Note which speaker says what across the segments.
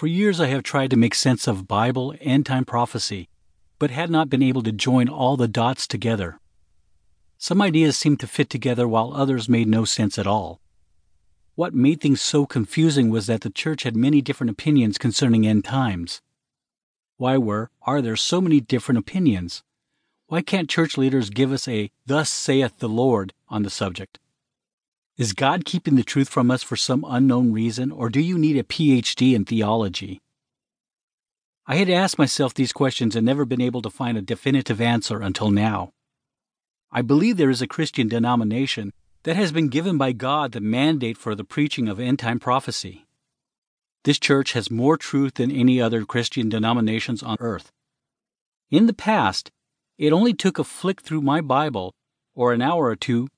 Speaker 1: For years I have tried to make sense of Bible end time prophecy, but had not been able to join all the dots together. Some ideas seemed to fit together while others made no sense at all. What made things so confusing was that the church had many different opinions concerning end times. Why were are there so many different opinions? Why can't church leaders give us a thus saith the Lord on the subject? Is God keeping the truth from us for some unknown reason, or do you need a PhD in theology? I had asked myself these questions and never been able to find a definitive answer until now. I believe there is a Christian denomination that has been given by God the mandate for the preaching of end time prophecy. This church has more truth than any other Christian denominations on earth. In the past, it only took a flick through my Bible or an hour or two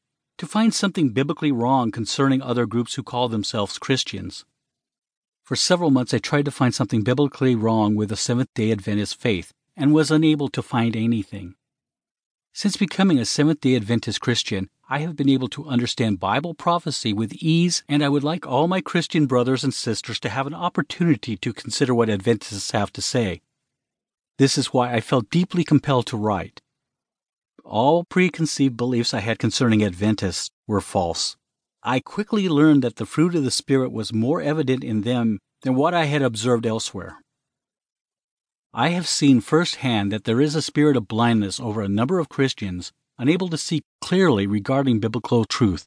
Speaker 1: to find something biblically wrong concerning other groups who call themselves Christians. For several months, I tried to find something biblically wrong with the Seventh day Adventist faith and was unable to find anything. Since becoming a Seventh day Adventist Christian, I have been able to understand Bible prophecy with ease, and I would like all my Christian brothers and sisters to have an opportunity to consider what Adventists have to say. This is why I felt deeply compelled to write. All preconceived beliefs I had concerning Adventists were false. I quickly learned that the fruit of the Spirit was more evident in them than what I had observed elsewhere. I have seen firsthand that there is a spirit of blindness over a number of Christians unable to see clearly regarding biblical truth.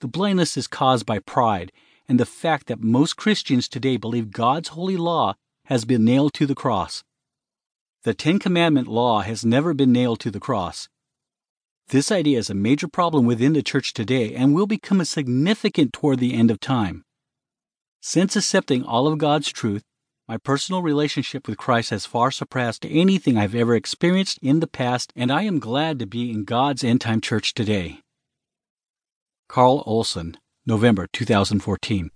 Speaker 1: The blindness is caused by pride and the fact that most Christians today believe God's holy law has been nailed to the cross. The Ten Commandment law has never been nailed to the cross. This idea is a major problem within the church today and will become a significant toward the end of time. Since accepting all of God's truth, my personal relationship with Christ has far surpassed anything I've ever experienced in the past, and I am glad to be in God's end time church today. Karl Olsen, November 2014.